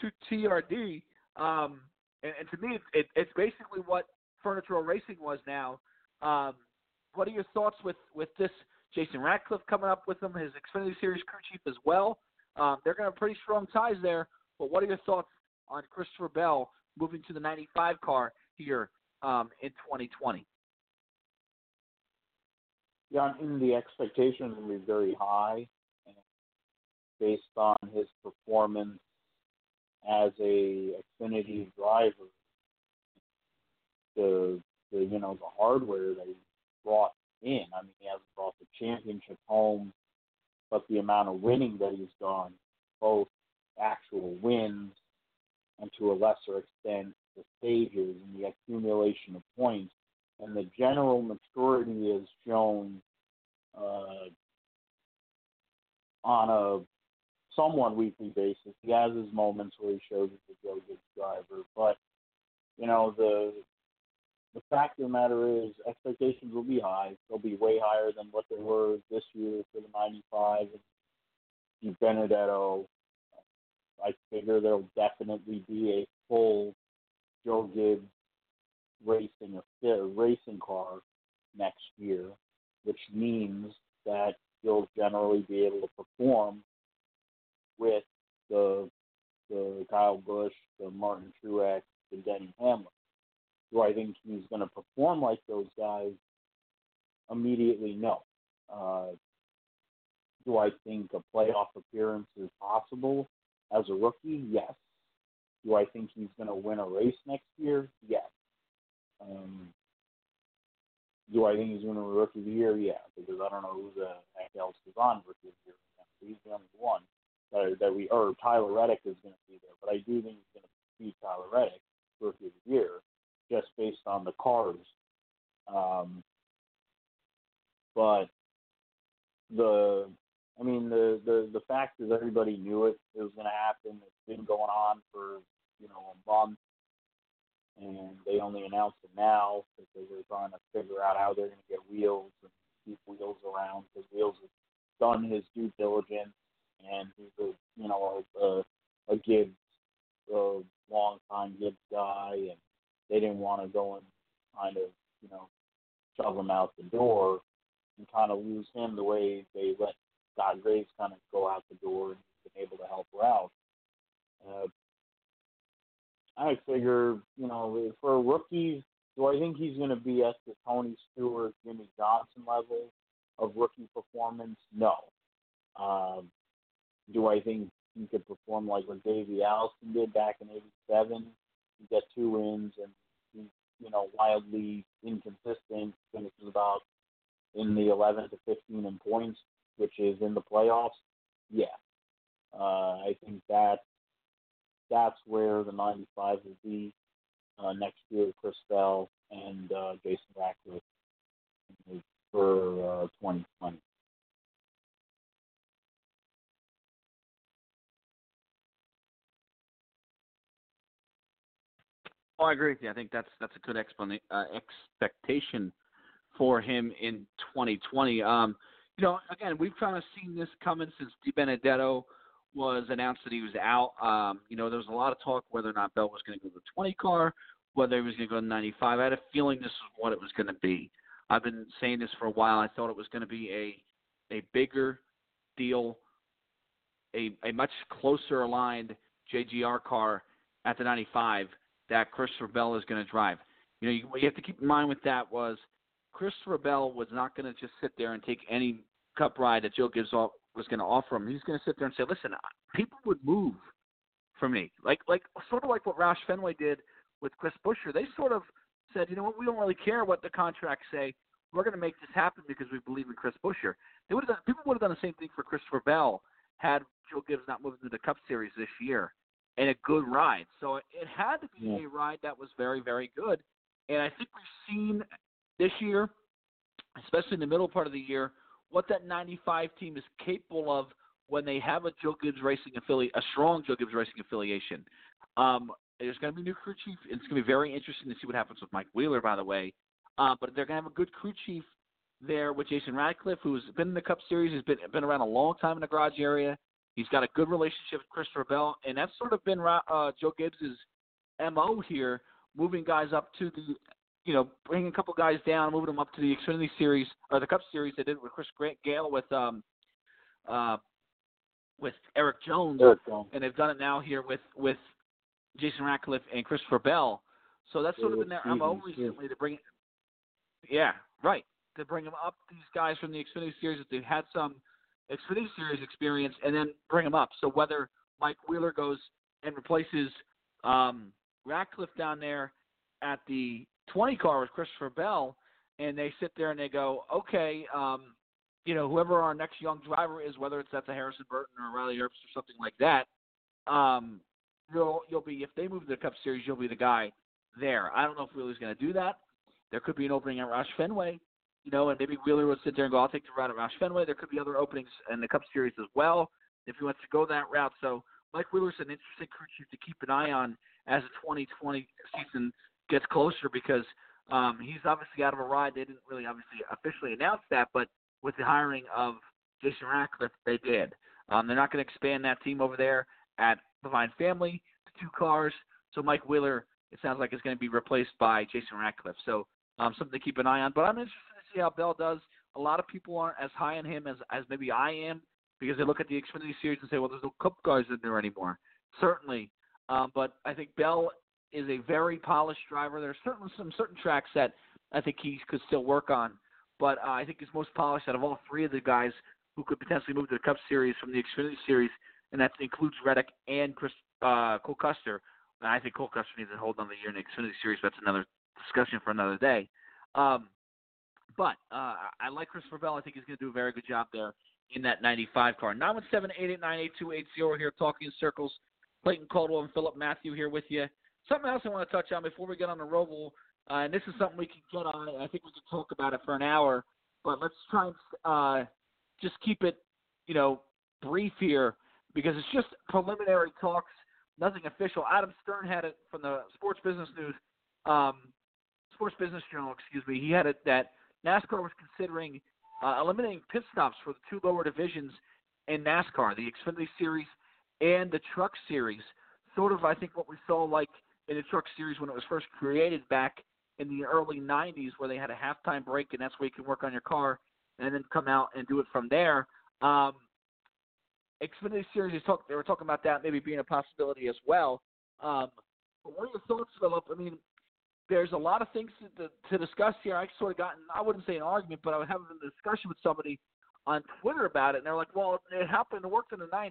to TRD. Um, and, and, to me, it, it, it's basically what Furniture Racing was now. Um, what are your thoughts with, with this? Jason Ratcliff coming up with them, his Xfinity Series crew chief as well. Um, they're going to have pretty strong ties there. But what are your thoughts on Christopher Bell moving to the 95 car here um, in 2020? Yeah, in the expectations will be very high based on his performance as a Xfinity driver. The the you know the hardware that he brought in. I mean, he hasn't brought the championship home, but the amount of winning that he's done, both actual wins and to a lesser extent the stages and the accumulation of points and the general maturity is shown uh, on a somewhat weekly basis. He has his moments where he shows he's a really good driver, but you know the the fact of the matter is expectations will be high. They'll be way higher than what they were this year for the 95 and Benedetto. I figure there'll definitely be a full Joe Gibbs racing a racing car next year, which means that he'll generally be able to perform with the the Kyle Busch, the Martin Truex, the Denny Hamlin. Do I think he's going to perform like those guys? Immediately, no. Uh, do I think a playoff appearance is possible as a rookie? Yes. Do I think he's going to win a race next year? Yes. Um, do I think he's going to win Rookie of the Year? Yeah, because I don't know who the heck else is on Rookie of the Year. He's the only one that, that we, or Tyler Reddick is going to be there. But I do think he's going to be Tyler Reddick Rookie of the Year just based on the cars. Um, but the I mean, the, the, the fact is everybody knew it, it was going to happen. It's been going on for, you know, a month. And they only announced it now because they're trying to figure out how they're going to get wheels and keep wheels around because Wheels has done his due diligence and he's a, you know, a, a, a Gibbs, a long time Gibbs guy. And they didn't want to go and kind of, you know, shove him out the door and kind of lose him the way they let Scott Graves kind of go out the door and been able to help her out. Uh, I figure, you know, for rookies, do I think he's going to be at the Tony Stewart, Jimmie Johnson level of rookie performance? No. Um, do I think he could perform like what Davey Allison did back in '87? He get two wins and he's, you know, wildly inconsistent. Finishes about in the 11 to 15 in points which is in the playoffs, yeah, uh, I think that that's where the 95 will be uh, next year. Chris Bell and uh, Jason Ratcliff for uh, 2020. Oh, I agree with you. I think that's that's a good uh, expectation for him in 2020. Um, you know, again, we've kind of seen this coming since DiBenedetto was announced that he was out. Um, you know, there was a lot of talk whether or not Bell was going to go to the 20 car, whether he was going to go to 95. I had a feeling this was what it was going to be. I've been saying this for a while. I thought it was going to be a a bigger deal, a a much closer aligned JGR car at the 95 that Christopher Bell is going to drive. You know, you, what you have to keep in mind with that was Christopher Bell was not going to just sit there and take any Cup ride that Joe Gibbs was going to offer him. He's going to sit there and say, "Listen, people would move for me, like like sort of like what Roush Fenway did with Chris Buescher. They sort of said, you know what, we don't really care what the contracts say. We're going to make this happen because we believe in Chris Buescher. They would have done, people would have done the same thing for Christopher Bell had Joe Gibbs not moved into the Cup Series this year, and a good ride. So it had to be yeah. a ride that was very very good, and I think we've seen this year, especially in the middle part of the year, what that 95 team is capable of when they have a Joe Gibbs Racing affiliate, a strong Joe Gibbs Racing affiliation. Um, there's going to be a new crew chief. It's going to be very interesting to see what happens with Mike Wheeler, by the way. Uh, but they're going to have a good crew chief there with Jason Ratcliff, who's been in the Cup Series, has been been around a long time in the garage area. He's got a good relationship with Christopher Bell, and that's sort of been uh, Joe Gibbs's mo here, moving guys up to the, you know, bringing a couple guys down, moving them up to the Xfinity Series or the Cup Series. They did with Chris Grant Gale with um, uh, with Erik Jones, Erik Jones, and they've done it now here with with Jason Ratcliff and Christopher Bell. So that's sort of been their MO recently yeah. to bring. Yeah, right. To bring them up, these guys from the Xfinity Series that they've had some Xfinity Series experience, and then bring them up. So whether Mike Wheeler goes and replaces um, Ratcliff down there at the 20 car with Christopher Bell, and they sit there and they go, okay, um, you know, whoever our next young driver is, whether it's that's a Harrison Burton or a Riley Herbst or something like that, um, you'll you'll be if they move to the Cup Series, you'll be the guy there. I don't know if Wheeler's going to do that. There could be an opening at Roush Fenway, you know, and maybe Wheeler would sit there and go, "I'll take the route at Roush Fenway." There could be other openings in the Cup Series as well if he wants to go that route. So Mike Wheeler's an interesting crew chief to keep an eye on as the 2020 season gets closer because um, he's obviously out of a ride. They didn't really obviously officially announce that, but with the hiring of Jason Ratcliff, they did. Um, they're not going to expand that team over there at Leavine Family to two cars. So Mike Wheeler, it sounds like, is going to be replaced by Jason Ratcliff. So um, something to keep an eye on. But I'm interested to see how Bell does. A lot of people aren't as high on him as, as maybe I am because they look at the Xfinity Series and say, well, there's no Cup cars in there anymore. Certainly. Um, but I think Bell is a very polished driver. There's certainly some certain tracks that I think he could still work on. But uh, I think he's most polished out of all three of the guys who could potentially move to the Cup Series from the Xfinity Series, and that includes Reddick and Chris uh, Cole Custer. And I think Cole Custer needs to hold on the year in the Xfinity Series. That's another discussion for another day. Um, but uh, I like Christopher Bell. I think he's going to do a very good job there in that 95 car. 917-889-8280 here, talking in circles. Clayton Caldwell and Philip Matthew here with you. Something else I want to touch on before we get on the Roval uh, and this is something we can get on. I think we can talk about it for an hour, but let's try and uh, just keep it, you know, brief here because it's just preliminary talks, nothing official. Adam Stern had it from the Sports Business News, um, Sports Business Journal, excuse me. He had it that NASCAR was considering uh, eliminating pit stops for the two lower divisions in NASCAR, the Xfinity Series and the Truck Series. Sort of, I think, what we saw like in the Truck Series when it was first created back in the early 90s where they had a halftime break and that's where you can work on your car and then come out and do it from there. Um, Xfinity Series, talk, they were talking about that maybe being a possibility as well. Um, but what are your thoughts, Philip? I mean, there's a lot of things to, to, to discuss here. I sort of got, I wouldn't say an argument, but I was having a discussion with somebody on Twitter about it, and they're like, well, it happened, it worked in the 90s.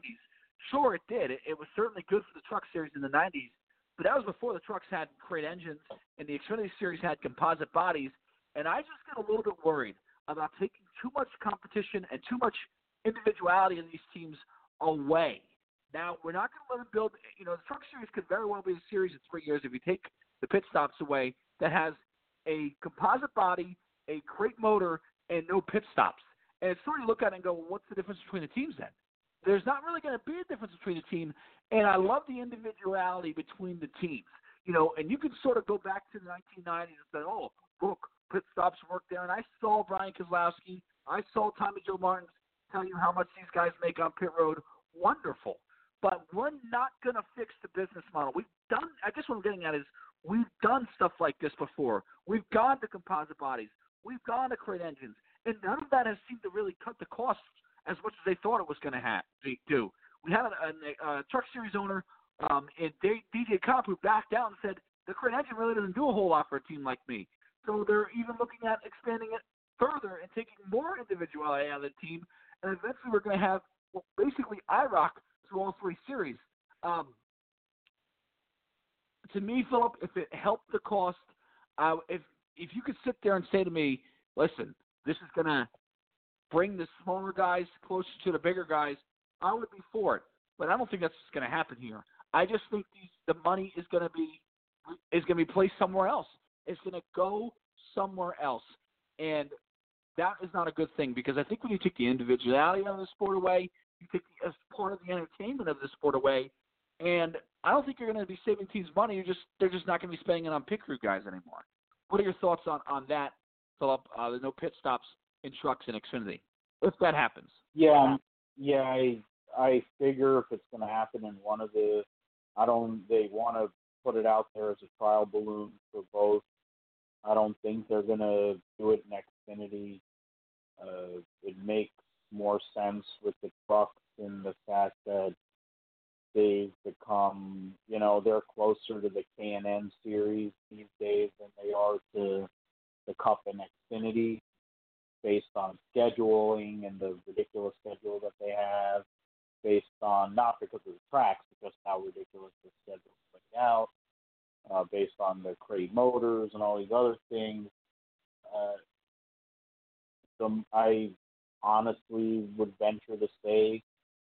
Sure, it did. It, it was certainly good for the truck series in the 90s, but that was before the trucks had crate engines and the Xfinity Series had composite bodies. And I just get a little bit worried about taking too much competition and too much individuality in these teams away. Now, we're not going to let them build, you know, the Truck Series could very well be a series in three years if you take the pit stops away that has a composite body, a crate motor, and no pit stops. And it's sort of look at it and go, well, what's the difference between the teams then? There's not really going to be a difference between the team and I love the individuality between the teams. You know, and you can sort of go back to the 1990s and say, oh, look, pit stops work there. And I saw Bryan Keselowski, I saw Tommy Joe Martin tell you how much these guys make on pit road. Wonderful. But we're not going to fix the business model. We've done, I guess what I'm getting at is we've done stuff like this before. We've gone to composite bodies. We've gone to crate engines. And none of that has seemed to really cut the costs as much as they thought it was going to do we had a, a, a truck series owner um, and DJ Cobb who backed out and said, the current engine really doesn't do a whole lot for a team like me. So they're even looking at expanding it further and taking more individuality out of the team. And eventually, we're going to have well, basically IROC through all three series. Um, to me, Philip, if it helped the cost, uh, if if you could sit there and say to me, listen, this is going to bring the smaller guys closer to the bigger guys, I would be for it. But I don't think that's going to happen here. I just think these, the money is going to be is going to be placed somewhere else. It's going to go somewhere else, and that is not a good thing because I think when you take the individuality of the sport away, you take the, as part of the entertainment of the sport away, and I don't think you're going to be saving teams money. You're just they're just not going to be spending it on pit crew guys anymore. What are your thoughts on on that, Philip? Uh, the no pit stops in trucks in Xfinity, if that happens. Yeah, yeah. I I figure if it's going to happen in one of the, I don't. They want to put it out there as a trial balloon for both. I don't think they're going to do it in Xfinity. Uh, it makes more sense with the trucks in the fact that they've become, you know, they're closer to the K&N series these days than they are to the Cup and Xfinity based on scheduling and the ridiculous schedule that they have, based on not because of the tracks, but just how ridiculous the schedule is laid out, uh, based on the crate motors and all these other things. Uh, so I honestly would venture to say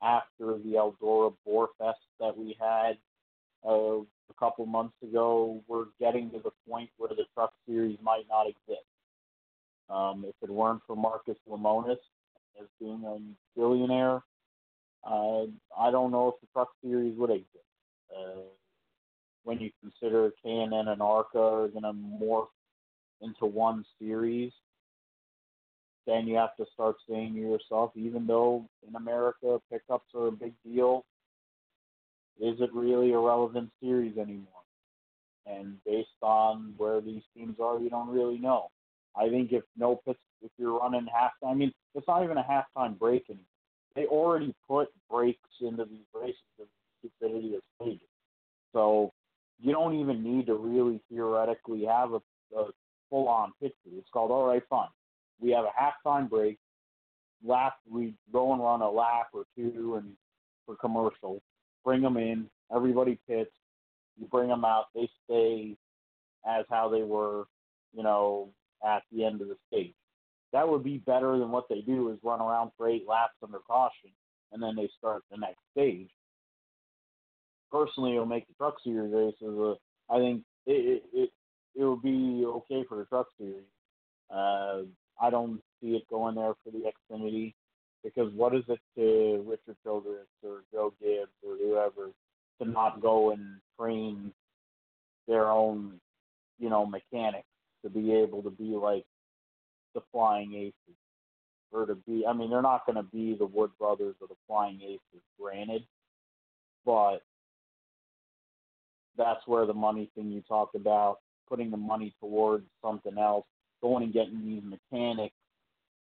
after the Eldora Boar Fest that we had uh, a couple months ago, we're getting to the point where the Truck Series might not exist. Um, if it weren't for Marcus Lemonis as being a billionaire, uh, I don't know if the Truck Series would exist. Uh, when you consider K&N and ARCA are going to morph into one series, then you have to start saying to yourself, even though in America pickups are a big deal, is it really a relevant series anymore? And based on where these teams are, you don't really know. I think if no if you're running halftime, I mean, it's not even a halftime break anymore. They already put breaks into these races in stupidity of stages. So you don't even need to really theoretically have a, a full on pit crew. It's called, all right, fine we have a halftime break. Lap we go and run a lap or two and for commercial. Bring them in. Everybody pits. You bring them out. They stay as how they were, you know, at the end of the stage. That would be better than what they do is run around for eight laps under caution and then they start the next stage. Personally, it'll make the Truck Series races. Uh, I think it, it it would be okay for the Truck Series. Uh, I don't see it going there for the Xfinity because what is it to Richard Childress or Joe Gibbs or whoever to not go and train their own, you know, mechanics to be able to be like the Flying Aces or to be. I mean, they're not going to be the Wood Brothers or the Flying Aces, granted, but that's where the money thing you talked about, putting the money towards something else going and getting these mechanics,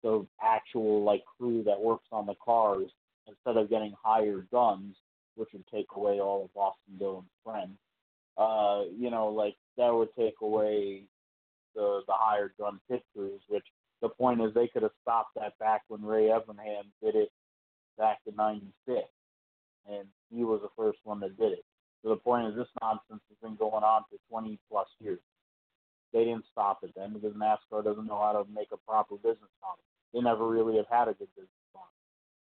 the actual like crew that works on the cars, instead of getting hired guns, which would take away all of Austin Dillon's friends. Uh, you know, like that would take away the the hired gun crews, which the point is they could have stopped that back when Ray Evernham did it back in '96, and he was the first one that did it. So the point is, this nonsense has been going on for 20 plus years. They didn't stop it then because NASCAR doesn't know how to make a proper business model. They never really have had a good business model.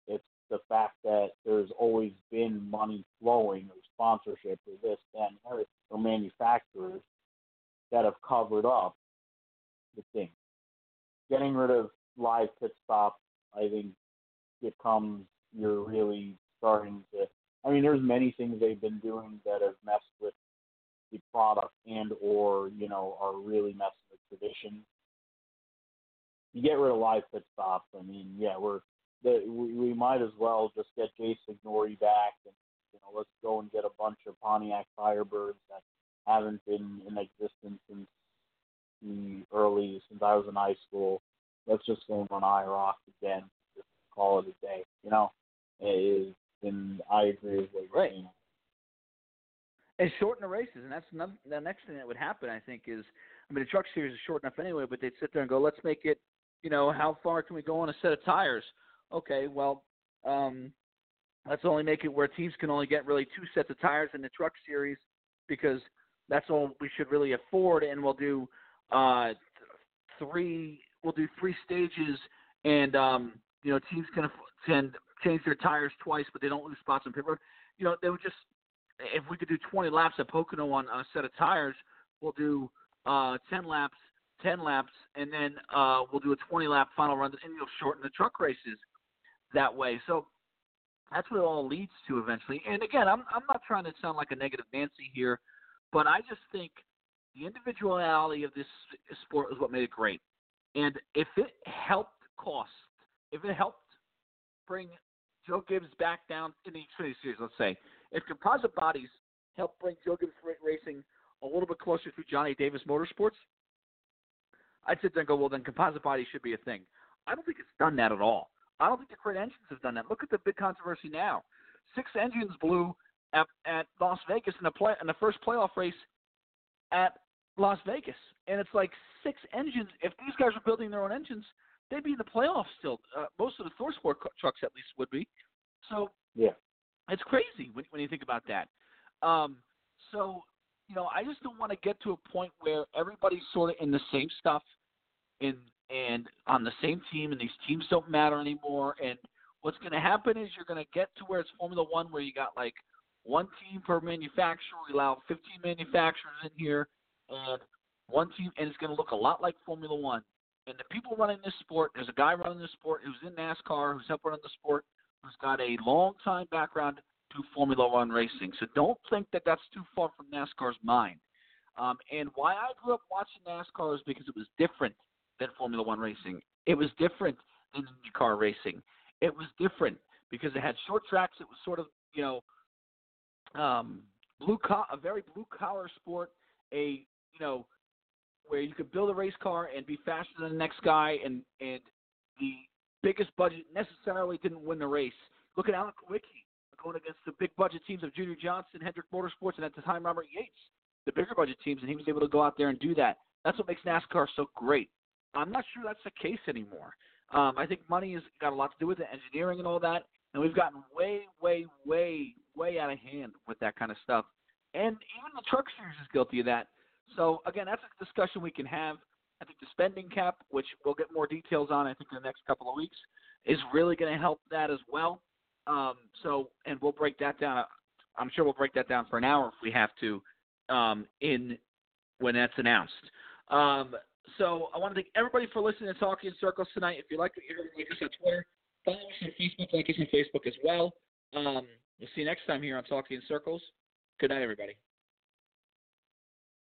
It's the fact that there's always been money flowing or sponsorship or this, that, and or manufacturers that have covered up the thing. Getting rid of live pit stops, I think, becomes you're really starting to. I mean, there's many things they've been doing that have messed with the product and or you know are really messing with tradition. You get rid of live pit stops. I mean, yeah, we're the, we, we might as well just get Jay Signore back and you know let's go and get a bunch of Pontiac Firebirds that haven't been in existence since the early since I was in high school. Let's just go and run IROC again. Just call it a day. You know, it is, and I agree with what you're right. saying and shorten the races. And that's none, the next thing that would happen. I think is, I mean, the truck series is short enough anyway, but they'd sit there and go, let's make it. You know, how far can we go on a set of tires? Okay, well, um, let's only make it where teams can only get really two sets of tires in the truck series because that's all we should really afford, and we'll do uh, three. We'll do three stages, and um, you know teams can can change their tires twice, but they don't lose spots on pit road. You know they would just if we could do 20 laps at Pocono on a set of tires, we'll do uh, 10 laps, 10 laps, and then uh, we'll do a 20 lap final run, and you'll shorten the truck races that way. So that's what it all leads to eventually. And again, I'm I'm not trying to sound like a negative Nancy here, but I just think the individuality of this sport is what made it great. And if it helped cost, if it helped bring Joe Gibbs back down in the Xfinity Series, let's say, if composite bodies helped bring Joe Gibbs racing a little bit closer to Johnny Davis Motorsports, I'd sit there and go, well, then composite bodies should be a thing. I don't think it's done that at all. I don't think the Crate engines have done that. Look at the big controversy now. Six engines blew at, at Las Vegas in the play in the first playoff race at Las Vegas, and it's like six engines. If these guys were building their own engines, they'd be in the playoffs still. Uh, most of the ThorSport trucks, at least, would be. So yeah, it's crazy when, when you think about that. Um, so you know, I just don't want to get to a point where everybody's sort of in the same stuff, in and on the same team, and these teams don't matter anymore. And what's going to happen is you're going to get to where it's Formula One, where you got like one team per manufacturer. We allow 15 manufacturers in here, and one team, and it's going to look a lot like Formula One. And the people running this sport, there's a guy running this sport who's in NASCAR, who's helped run the sport, who's got a long time background to Formula One racing. So don't think that that's too far from NASCAR's mind. Um, and why I grew up watching NASCAR is because it was different than Formula One racing. It was different than car racing. It was different because it had short tracks. It was sort of you know um, blue co- a very blue collar sport. A you know where you could build a race car and be faster than the next guy, and and the biggest budget necessarily didn't win the race. Look at Alan Kulwicki going against the big budget teams of Junior Johnson, Hendrick Motorsports, and at the time Robert Yates, the bigger budget teams, and he was able to go out there and do that. That's what makes NASCAR so great. I'm not sure that's the case anymore. Um, I think money has got a lot to do with it, engineering and all that, and we've gotten way, way, way, way out of hand with that kind of stuff. And even the truck series is guilty of that. So again, that's a discussion we can have. I think the spending cap, which we'll get more details on, I think in the next couple of weeks, is really going to help that as well. Um, so, and we'll break that down. I'm sure we'll break that down for an hour if we have to, um, in when that's announced. Um, so I want to thank everybody for listening to Talking in Circles tonight. If you like what you heard, like us on Twitter, follow us on Facebook, like us on Facebook as well. Um, we'll see you next time here on Talking in Circles. Good night, everybody.